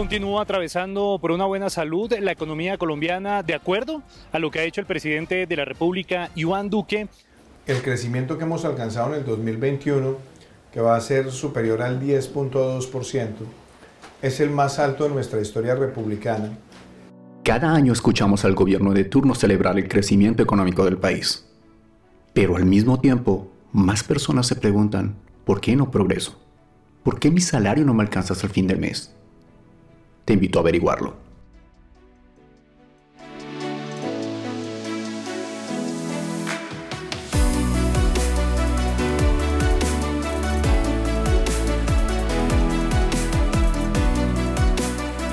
continúa atravesando por una buena salud la economía colombiana, de acuerdo a lo que ha hecho el presidente de la República, Iván Duque. El crecimiento que hemos alcanzado en el 2021, que va a ser superior al 10.2%, es el más alto de nuestra historia republicana. Cada año escuchamos al gobierno de turno celebrar el crecimiento económico del país. Pero al mismo tiempo, más personas se preguntan, ¿por qué no progreso? ¿Por qué mi salario no me alcanza hasta el fin del mes? Te invito a averiguarlo.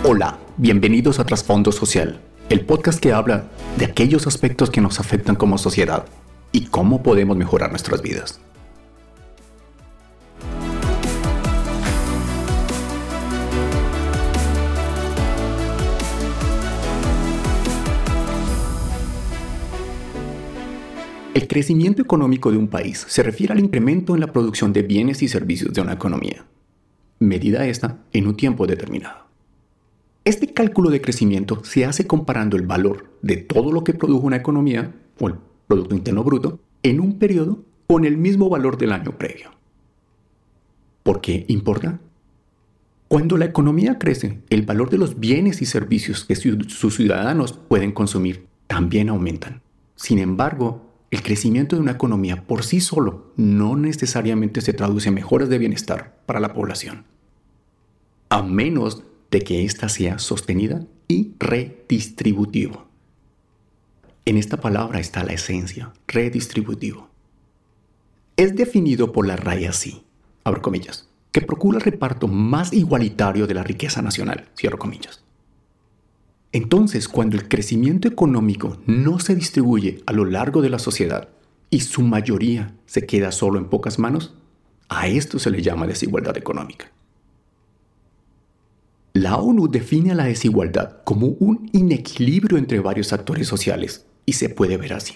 Hola, bienvenidos a Trasfondo Social, el podcast que habla de aquellos aspectos que nos afectan como sociedad y cómo podemos mejorar nuestras vidas. El crecimiento económico de un país se refiere al incremento en la producción de bienes y servicios de una economía, medida esta en un tiempo determinado. Este cálculo de crecimiento se hace comparando el valor de todo lo que produjo una economía, o el Producto Interno Bruto, en un periodo con el mismo valor del año previo. ¿Por qué importa? Cuando la economía crece, el valor de los bienes y servicios que sus ciudadanos pueden consumir también aumentan. Sin embargo, el crecimiento de una economía por sí solo no necesariamente se traduce en mejoras de bienestar para la población, a menos de que ésta sea sostenida y redistributivo. En esta palabra está la esencia, redistributivo. Es definido por la raya así, abro comillas, que procura el reparto más igualitario de la riqueza nacional, cierro comillas. Entonces, cuando el crecimiento económico no se distribuye a lo largo de la sociedad y su mayoría se queda solo en pocas manos, a esto se le llama desigualdad económica. La ONU define a la desigualdad como un inequilibrio entre varios actores sociales y se puede ver así.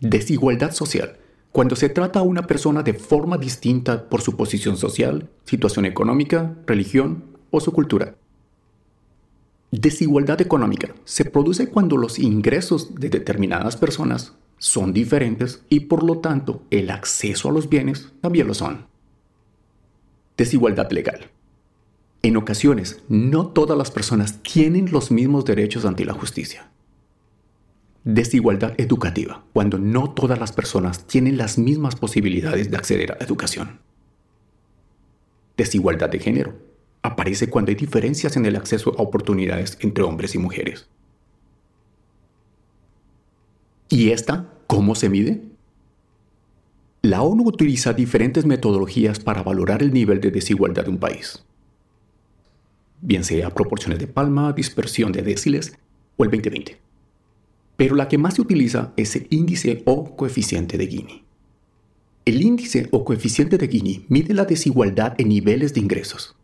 Desigualdad social, cuando se trata a una persona de forma distinta por su posición social, situación económica, religión o su cultura Desigualdad económica se produce cuando los ingresos de determinadas personas son diferentes y por lo tanto el acceso a los bienes también lo son. Desigualdad legal. En ocasiones, no todas las personas tienen los mismos derechos ante la justicia. Desigualdad educativa, cuando no todas las personas tienen las mismas posibilidades de acceder a la educación. Desigualdad de género, aparece cuando hay diferencias en el acceso a oportunidades entre hombres y mujeres. ¿Y esta cómo se mide? La ONU utiliza diferentes metodologías para valorar el nivel de desigualdad de un país, bien sea proporciones de palma, dispersión de déciles o el 2020. Pero la que más se utiliza es el índice o coeficiente de Gini. El índice o coeficiente de Gini mide la desigualdad en niveles de ingresos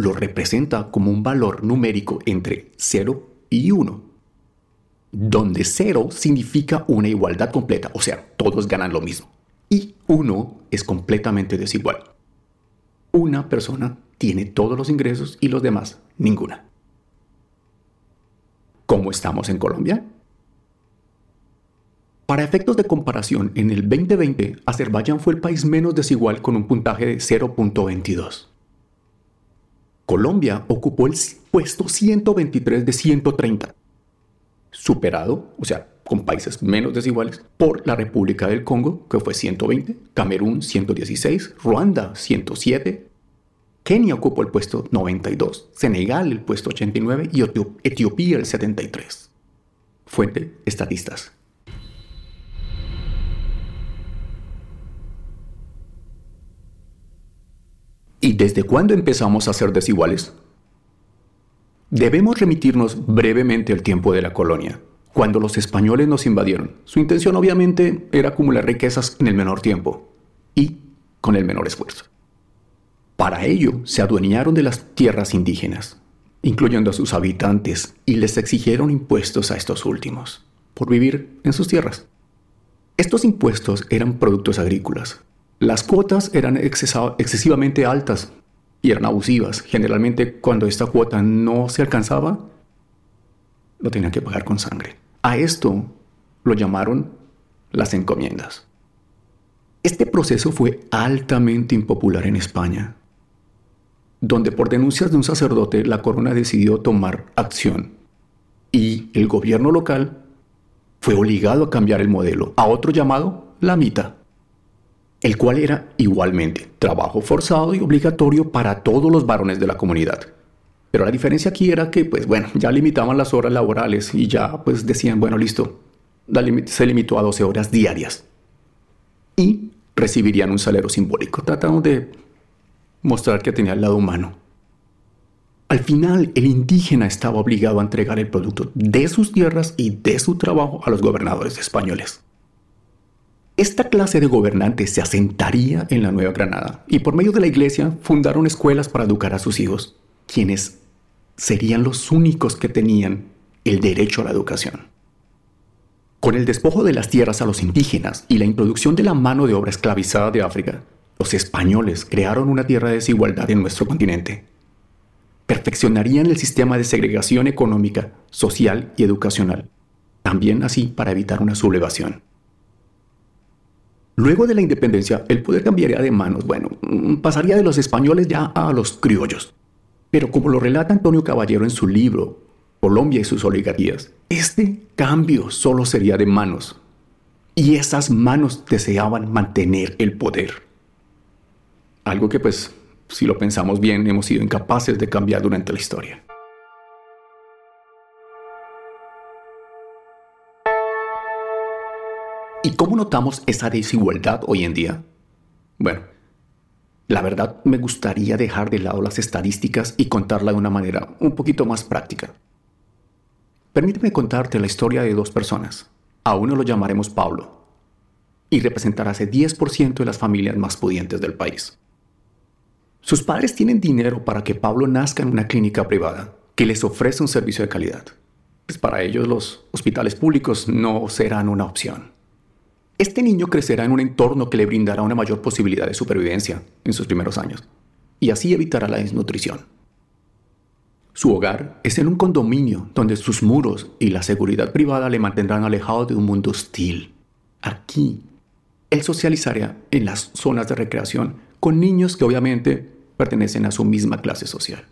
lo representa como un valor numérico entre 0 y 1, donde 0 significa una igualdad completa, o sea, todos ganan lo mismo, y 1 es completamente desigual. Una persona tiene todos los ingresos y los demás ninguna. ¿Cómo estamos en Colombia? Para efectos de comparación, en el 2020, Azerbaiyán fue el país menos desigual con un puntaje de 0.22. Colombia ocupó el puesto 123 de 130, superado, o sea, con países menos desiguales, por la República del Congo, que fue 120, Camerún 116, Ruanda 107, Kenia ocupó el puesto 92, Senegal el puesto 89 y Etiopía el 73. Fuente, estatistas. ¿Y desde cuándo empezamos a ser desiguales? Debemos remitirnos brevemente al tiempo de la colonia, cuando los españoles nos invadieron. Su intención obviamente era acumular riquezas en el menor tiempo y con el menor esfuerzo. Para ello se adueñaron de las tierras indígenas, incluyendo a sus habitantes, y les exigieron impuestos a estos últimos, por vivir en sus tierras. Estos impuestos eran productos agrícolas, las cuotas eran excesivamente altas y eran abusivas. Generalmente cuando esta cuota no se alcanzaba, lo tenían que pagar con sangre. A esto lo llamaron las encomiendas. Este proceso fue altamente impopular en España, donde por denuncias de un sacerdote la corona decidió tomar acción y el gobierno local fue obligado a cambiar el modelo a otro llamado la mita, el cual era igualmente trabajo forzado y obligatorio para todos los varones de la comunidad. Pero la diferencia aquí era que, pues bueno, ya limitaban las horas laborales y ya pues decían, bueno, listo, se limitó a 12 horas diarias. Y recibirían un salario simbólico, tratando de mostrar que tenía el lado humano. Al final, el indígena estaba obligado a entregar el producto de sus tierras y de su trabajo a los gobernadores españoles. Esta clase de gobernantes se asentaría en la Nueva Granada y por medio de la iglesia fundaron escuelas para educar a sus hijos, quienes serían los únicos que tenían el derecho a la educación. Con el despojo de las tierras a los indígenas y la introducción de la mano de obra esclavizada de África, los españoles crearon una tierra de desigualdad en nuestro continente perfeccionarían el sistema de segregación económica, social y educacional, también así para evitar una sublevación. Luego de la independencia, el poder cambiaría de manos, bueno, pasaría de los españoles ya a los criollos. Pero como lo relata Antonio Caballero en su libro Colombia y sus oligarquías, este cambio solo sería de manos. Y esas manos deseaban mantener el poder. Algo que pues si lo pensamos bien, hemos sido incapaces de cambiar durante la historia. ¿Y cómo notamos esa desigualdad hoy en día? Bueno, la verdad me gustaría dejar de lado las estadísticas y contarla de una manera un poquito más práctica. Permíteme contarte la historia de dos personas. A uno lo llamaremos Pablo y representará ese 10% de las familias más pudientes del país. Sus padres tienen dinero para que Pablo nazca en una clínica privada que les ofrece un servicio de calidad. Pues para ellos los hospitales públicos no serán una opción. Este niño crecerá en un entorno que le brindará una mayor posibilidad de supervivencia en sus primeros años y así evitará la desnutrición. Su hogar es en un condominio donde sus muros y la seguridad privada le mantendrán alejado de un mundo hostil. Aquí, él socializará en las zonas de recreación con niños que obviamente pertenecen a su misma clase social.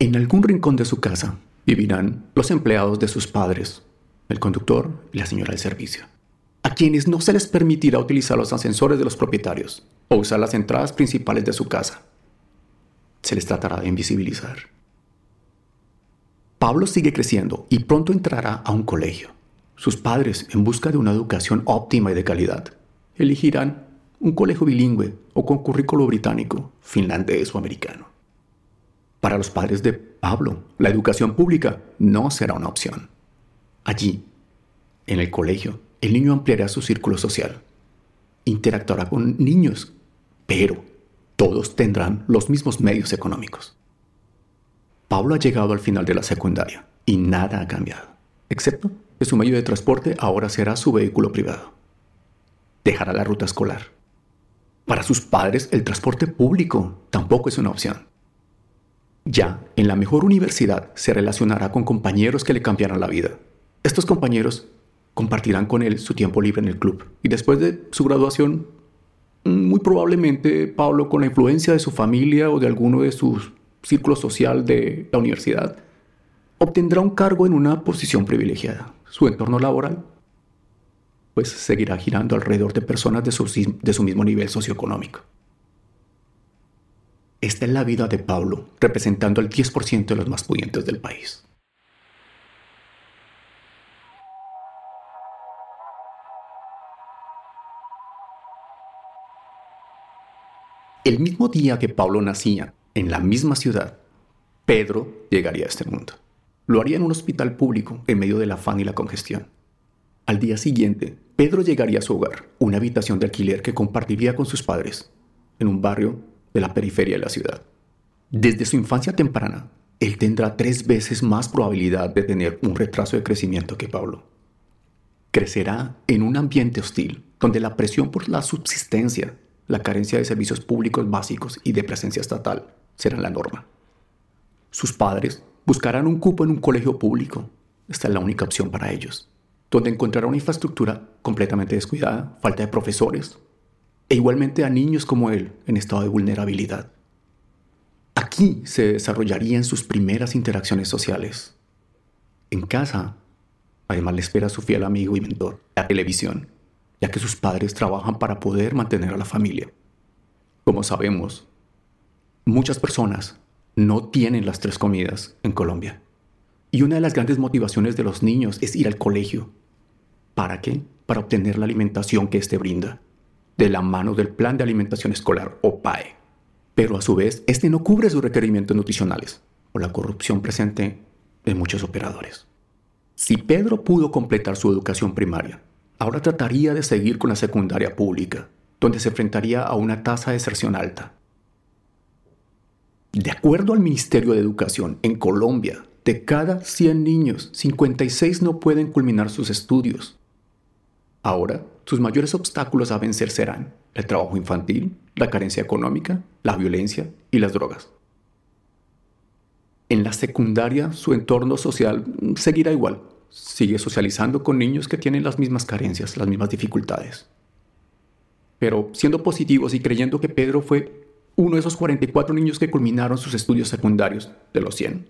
En algún rincón de su casa vivirán los empleados de sus padres, el conductor y la señora del servicio, a quienes no se les permitirá utilizar los ascensores de los propietarios o usar las entradas principales de su casa. Se les tratará de invisibilizar. Pablo sigue creciendo y pronto entrará a un colegio. Sus padres, en busca de una educación óptima y de calidad, elegirán un colegio bilingüe o con currículo británico, finlandés o americano. Para los padres de Pablo, la educación pública no será una opción. Allí, en el colegio, el niño ampliará su círculo social, interactuará con niños, pero todos tendrán los mismos medios económicos. Pablo ha llegado al final de la secundaria y nada ha cambiado, excepto que su medio de transporte ahora será su vehículo privado. Dejará la ruta escolar para sus padres el transporte público tampoco es una opción. Ya en la mejor universidad se relacionará con compañeros que le cambiarán la vida. Estos compañeros compartirán con él su tiempo libre en el club y después de su graduación, muy probablemente Pablo con la influencia de su familia o de alguno de sus círculos social de la universidad, obtendrá un cargo en una posición privilegiada. Su entorno laboral pues seguirá girando alrededor de personas de su, de su mismo nivel socioeconómico. Esta es la vida de Pablo, representando al 10% de los más pudientes del país. El mismo día que Pablo nacía, en la misma ciudad, Pedro llegaría a este mundo. Lo haría en un hospital público en medio del afán y la congestión. Al día siguiente, Pedro llegaría a su hogar, una habitación de alquiler que compartiría con sus padres, en un barrio de la periferia de la ciudad. Desde su infancia temprana, él tendrá tres veces más probabilidad de tener un retraso de crecimiento que Pablo. Crecerá en un ambiente hostil, donde la presión por la subsistencia la carencia de servicios públicos básicos y de presencia estatal serán la norma. Sus padres buscarán un cupo en un colegio público. Esta es la única opción para ellos, donde encontrarán una infraestructura completamente descuidada, falta de profesores, e igualmente a niños como él en estado de vulnerabilidad. Aquí se desarrollarían sus primeras interacciones sociales. En casa, además le espera a su fiel amigo y mentor, la televisión, ya que sus padres trabajan para poder mantener a la familia. Como sabemos, muchas personas no tienen las tres comidas en Colombia. Y una de las grandes motivaciones de los niños es ir al colegio. ¿Para qué? Para obtener la alimentación que éste brinda, de la mano del Plan de Alimentación Escolar o PAE pero a su vez este no cubre sus requerimientos nutricionales o la corrupción presente en muchos operadores. Si Pedro pudo completar su educación primaria, ahora trataría de seguir con la secundaria pública, donde se enfrentaría a una tasa de deserción alta. De acuerdo al Ministerio de Educación, en Colombia, de cada 100 niños, 56 no pueden culminar sus estudios. Ahora, sus mayores obstáculos a vencer serán el trabajo infantil, la carencia económica, la violencia y las drogas. En la secundaria su entorno social seguirá igual. Sigue socializando con niños que tienen las mismas carencias, las mismas dificultades. Pero siendo positivos y creyendo que Pedro fue uno de esos 44 niños que culminaron sus estudios secundarios de los 100,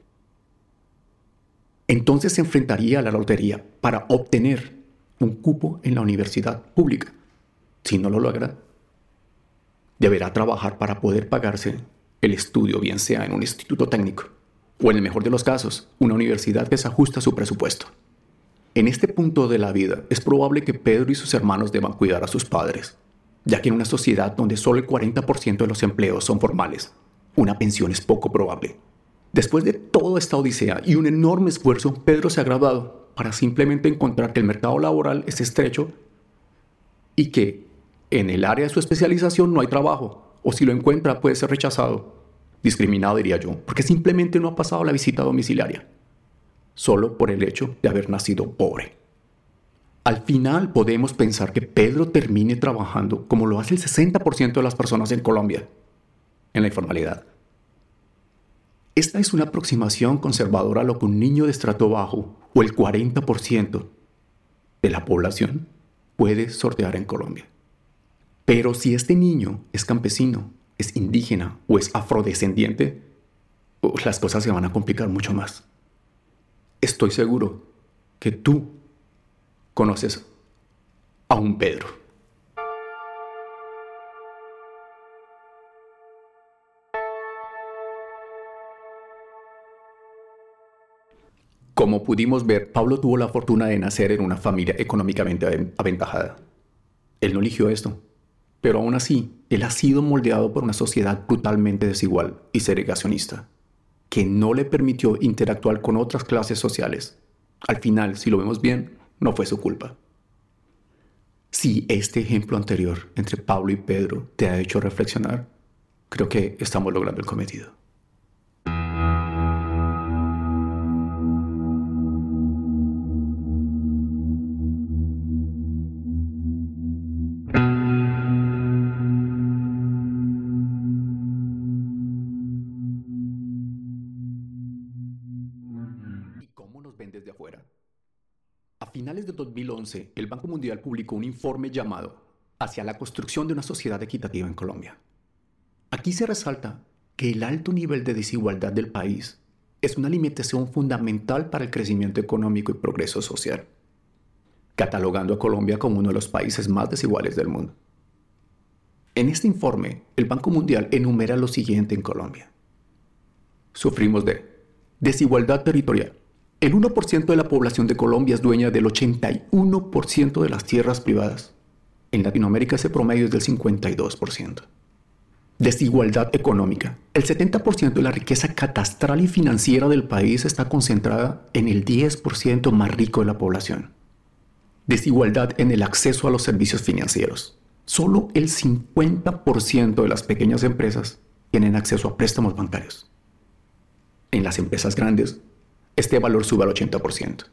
entonces se enfrentaría a la lotería para obtener un cupo en la universidad pública. Si no lo logra, deberá trabajar para poder pagarse el estudio, bien sea en un instituto técnico o en el mejor de los casos, una universidad que se ajusta a su presupuesto. En este punto de la vida es probable que Pedro y sus hermanos deban cuidar a sus padres, ya que en una sociedad donde solo el 40% de los empleos son formales, una pensión es poco probable. Después de toda esta odisea y un enorme esfuerzo, Pedro se ha graduado para simplemente encontrar que el mercado laboral es estrecho y que en el área de su especialización no hay trabajo, o si lo encuentra puede ser rechazado, discriminado diría yo, porque simplemente no ha pasado la visita domiciliaria, solo por el hecho de haber nacido pobre. Al final podemos pensar que Pedro termine trabajando como lo hace el 60% de las personas en Colombia, en la informalidad. Esta es una aproximación conservadora a lo que un niño de estrato bajo o el 40% de la población puede sortear en Colombia. Pero si este niño es campesino, es indígena o es afrodescendiente, uh, las cosas se van a complicar mucho más. Estoy seguro que tú conoces a un Pedro. Como pudimos ver, Pablo tuvo la fortuna de nacer en una familia económicamente aventajada. Él no eligió esto, pero aún así, él ha sido moldeado por una sociedad brutalmente desigual y segregacionista, que no le permitió interactuar con otras clases sociales. Al final, si lo vemos bien, no fue su culpa. Si este ejemplo anterior entre Pablo y Pedro te ha hecho reflexionar, creo que estamos logrando el cometido. Finales de 2011, el Banco Mundial publicó un informe llamado Hacia la construcción de una sociedad equitativa en Colombia. Aquí se resalta que el alto nivel de desigualdad del país es una limitación fundamental para el crecimiento económico y progreso social, catalogando a Colombia como uno de los países más desiguales del mundo. En este informe, el Banco Mundial enumera lo siguiente en Colombia. Sufrimos de desigualdad territorial, el 1% de la población de Colombia es dueña del 81% de las tierras privadas. En Latinoamérica ese promedio es del 52%. Desigualdad económica. El 70% de la riqueza catastral y financiera del país está concentrada en el 10% más rico de la población. Desigualdad en el acceso a los servicios financieros. Solo el 50% de las pequeñas empresas tienen acceso a préstamos bancarios. En las empresas grandes, este valor sube al 80%.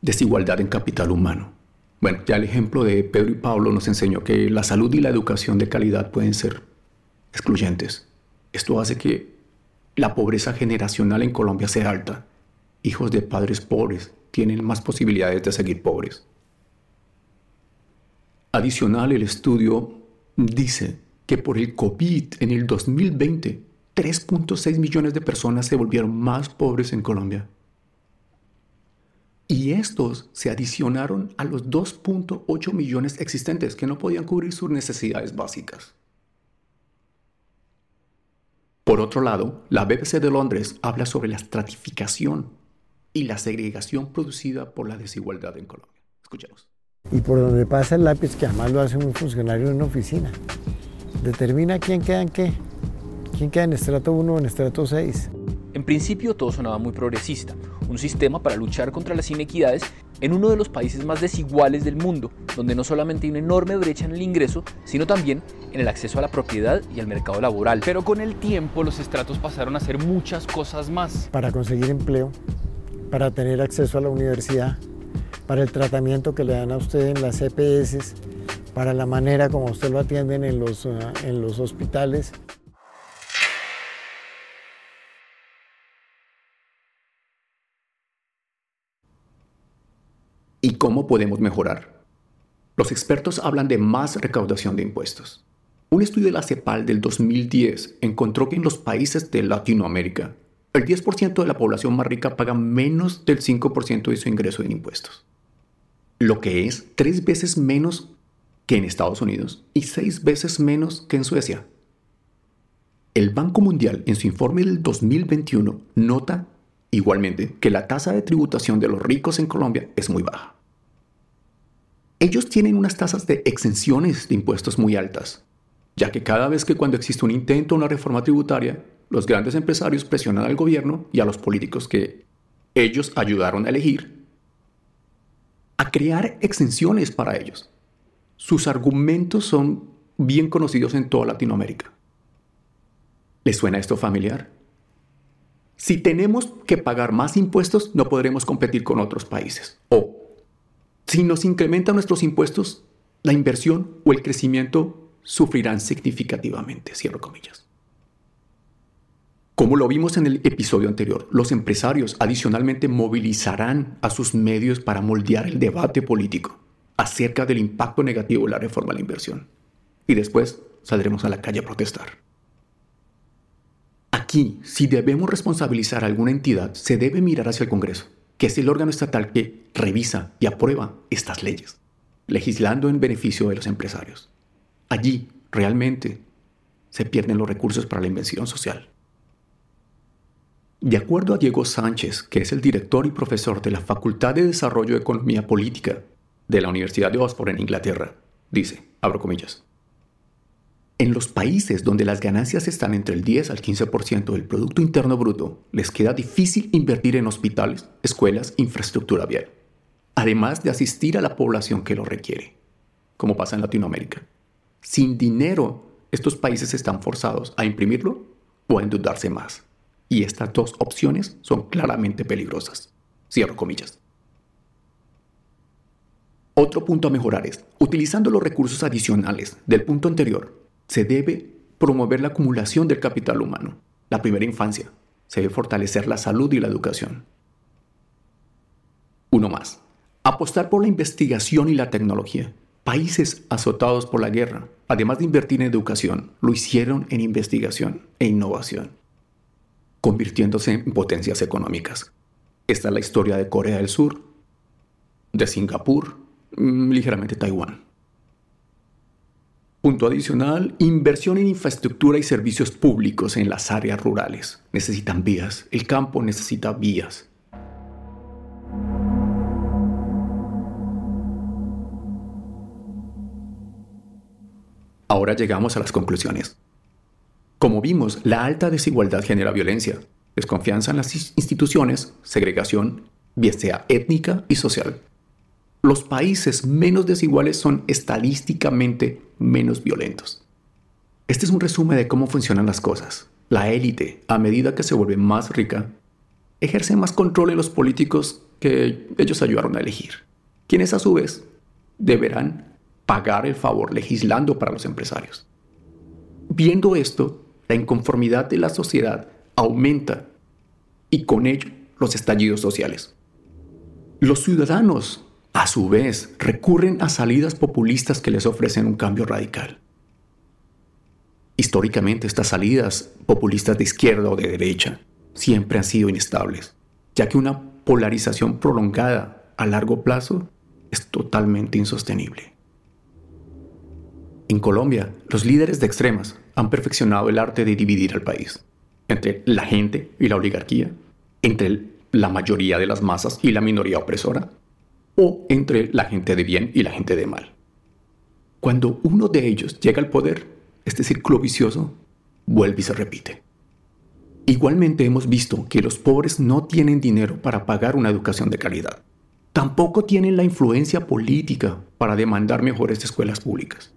Desigualdad en capital humano. Bueno, ya el ejemplo de Pedro y Pablo nos enseñó que la salud y la educación de calidad pueden ser excluyentes. Esto hace que la pobreza generacional en Colombia sea alta. Hijos de padres pobres tienen más posibilidades de seguir pobres. Adicional, el estudio dice que por el COVID en el 2020, 3.6 millones de personas se volvieron más pobres en Colombia. Y estos se adicionaron a los 2.8 millones existentes que no podían cubrir sus necesidades básicas. Por otro lado, la BBC de Londres habla sobre la estratificación y la segregación producida por la desigualdad en Colombia. Escuchemos. Y por donde pasa el lápiz, que además lo hace un funcionario en una oficina, determina quién queda en qué, quién queda en estrato 1 o en estrato 6. En principio todo sonaba muy progresista, un sistema para luchar contra las inequidades en uno de los países más desiguales del mundo, donde no solamente hay una enorme brecha en el ingreso, sino también en el acceso a la propiedad y al mercado laboral. Pero con el tiempo los estratos pasaron a hacer muchas cosas más. Para conseguir empleo, para tener acceso a la universidad, para el tratamiento que le dan a usted en las EPS, para la manera como usted lo atienden en los, uh, en los hospitales. Cómo podemos mejorar? Los expertos hablan de más recaudación de impuestos. Un estudio de la CEPAL del 2010 encontró que en los países de Latinoamérica, el 10% de la población más rica paga menos del 5% de su ingreso en impuestos, lo que es tres veces menos que en Estados Unidos y seis veces menos que en Suecia. El Banco Mundial en su informe del 2021 nota igualmente que la tasa de tributación de los ricos en Colombia es muy baja. Ellos tienen unas tasas de exenciones de impuestos muy altas, ya que cada vez que cuando existe un intento o una reforma tributaria, los grandes empresarios presionan al gobierno y a los políticos que ellos ayudaron a elegir a crear exenciones para ellos. Sus argumentos son bien conocidos en toda Latinoamérica. ¿Les suena esto familiar? Si tenemos que pagar más impuestos, no podremos competir con otros países. O si nos incrementan nuestros impuestos, la inversión o el crecimiento sufrirán significativamente, cierro comillas. Como lo vimos en el episodio anterior, los empresarios adicionalmente movilizarán a sus medios para moldear el debate político acerca del impacto negativo de la reforma a la inversión. Y después saldremos a la calle a protestar. Aquí, si debemos responsabilizar a alguna entidad, se debe mirar hacia el Congreso, que es el órgano estatal que revisa y aprueba estas leyes, legislando en beneficio de los empresarios. Allí, realmente, se pierden los recursos para la inversión social. De acuerdo a Diego Sánchez, que es el director y profesor de la Facultad de Desarrollo de Economía Política de la Universidad de Oxford en Inglaterra, dice, abro comillas, en los países donde las ganancias están entre el 10 al 15% del Producto Interno Bruto, les queda difícil invertir en hospitales, escuelas, infraestructura vial, además de asistir a la población que lo requiere, como pasa en Latinoamérica. Sin dinero, estos países están forzados a imprimirlo o a endeudarse más. Y estas dos opciones son claramente peligrosas. Cierro comillas. Otro punto a mejorar es, utilizando los recursos adicionales del punto anterior, se debe promover la acumulación del capital humano, la primera infancia. Se debe fortalecer la salud y la educación. Uno más. Apostar por la investigación y la tecnología. Países azotados por la guerra, además de invertir en educación, lo hicieron en investigación e innovación, convirtiéndose en potencias económicas. Esta es la historia de Corea del Sur, de Singapur, mm, ligeramente Taiwán. Punto adicional, inversión en infraestructura y servicios públicos en las áreas rurales. Necesitan vías, el campo necesita vías. Ahora llegamos a las conclusiones. Como vimos, la alta desigualdad genera violencia, desconfianza en las instituciones, segregación, bien sea étnica y social los países menos desiguales son estadísticamente menos violentos. Este es un resumen de cómo funcionan las cosas. La élite, a medida que se vuelve más rica, ejerce más control en los políticos que ellos ayudaron a elegir, quienes a su vez deberán pagar el favor legislando para los empresarios. Viendo esto, la inconformidad de la sociedad aumenta y con ello los estallidos sociales. Los ciudadanos, a su vez, recurren a salidas populistas que les ofrecen un cambio radical. Históricamente estas salidas populistas de izquierda o de derecha siempre han sido inestables, ya que una polarización prolongada a largo plazo es totalmente insostenible. En Colombia, los líderes de extremas han perfeccionado el arte de dividir al país entre la gente y la oligarquía, entre la mayoría de las masas y la minoría opresora, o entre la gente de bien y la gente de mal. Cuando uno de ellos llega al poder, este círculo vicioso vuelve y se repite. Igualmente hemos visto que los pobres no tienen dinero para pagar una educación de calidad. Tampoco tienen la influencia política para demandar mejores escuelas públicas.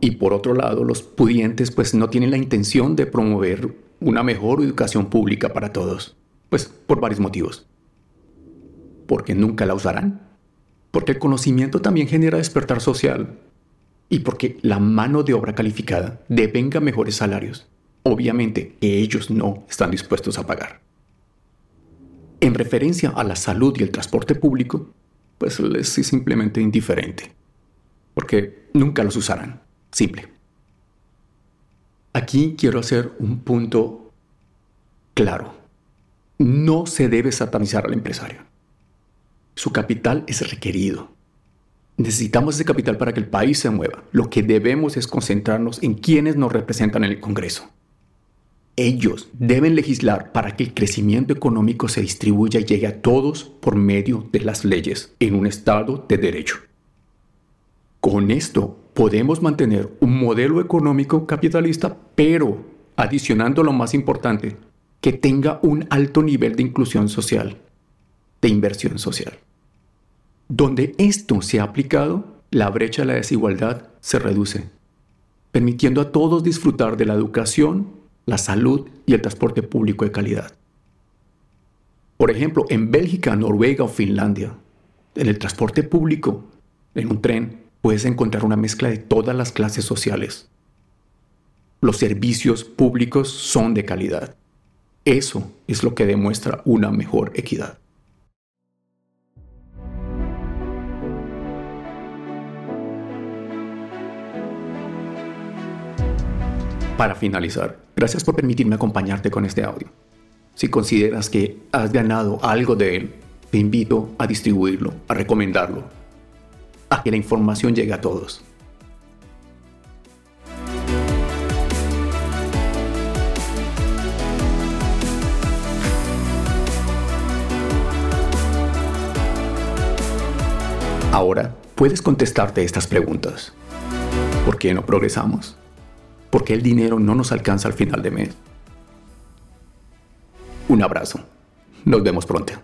Y por otro lado, los pudientes pues no tienen la intención de promover una mejor educación pública para todos. Pues por varios motivos. Porque nunca la usarán. Porque el conocimiento también genera despertar social. Y porque la mano de obra calificada devenga mejores salarios obviamente que ellos no están dispuestos a pagar. En referencia a la salud y el transporte público, pues les es simplemente indiferente, porque nunca los usarán, simple. Aquí quiero hacer un punto claro. No se debe satanizar al empresario. Su capital es requerido. Necesitamos ese capital para que el país se mueva. Lo que debemos es concentrarnos en quienes nos representan en el Congreso. Ellos deben legislar para que el crecimiento económico se distribuya y llegue a todos por medio de las leyes en un Estado de derecho. Con esto podemos mantener un modelo económico capitalista, pero adicionando lo más importante, que tenga un alto nivel de inclusión social, de inversión social. Donde esto se ha aplicado, la brecha de la desigualdad se reduce, permitiendo a todos disfrutar de la educación, la salud y el transporte público de calidad. Por ejemplo, en Bélgica, Noruega o Finlandia, en el transporte público, en un tren, puedes encontrar una mezcla de todas las clases sociales. Los servicios públicos son de calidad. Eso es lo que demuestra una mejor equidad. Para finalizar, gracias por permitirme acompañarte con este audio. Si consideras que has ganado algo de él, te invito a distribuirlo, a recomendarlo, a que la información llegue a todos. Ahora puedes contestarte estas preguntas. ¿Por qué no progresamos? Porque el dinero no nos alcanza al final de mes. Un abrazo. Nos vemos pronto.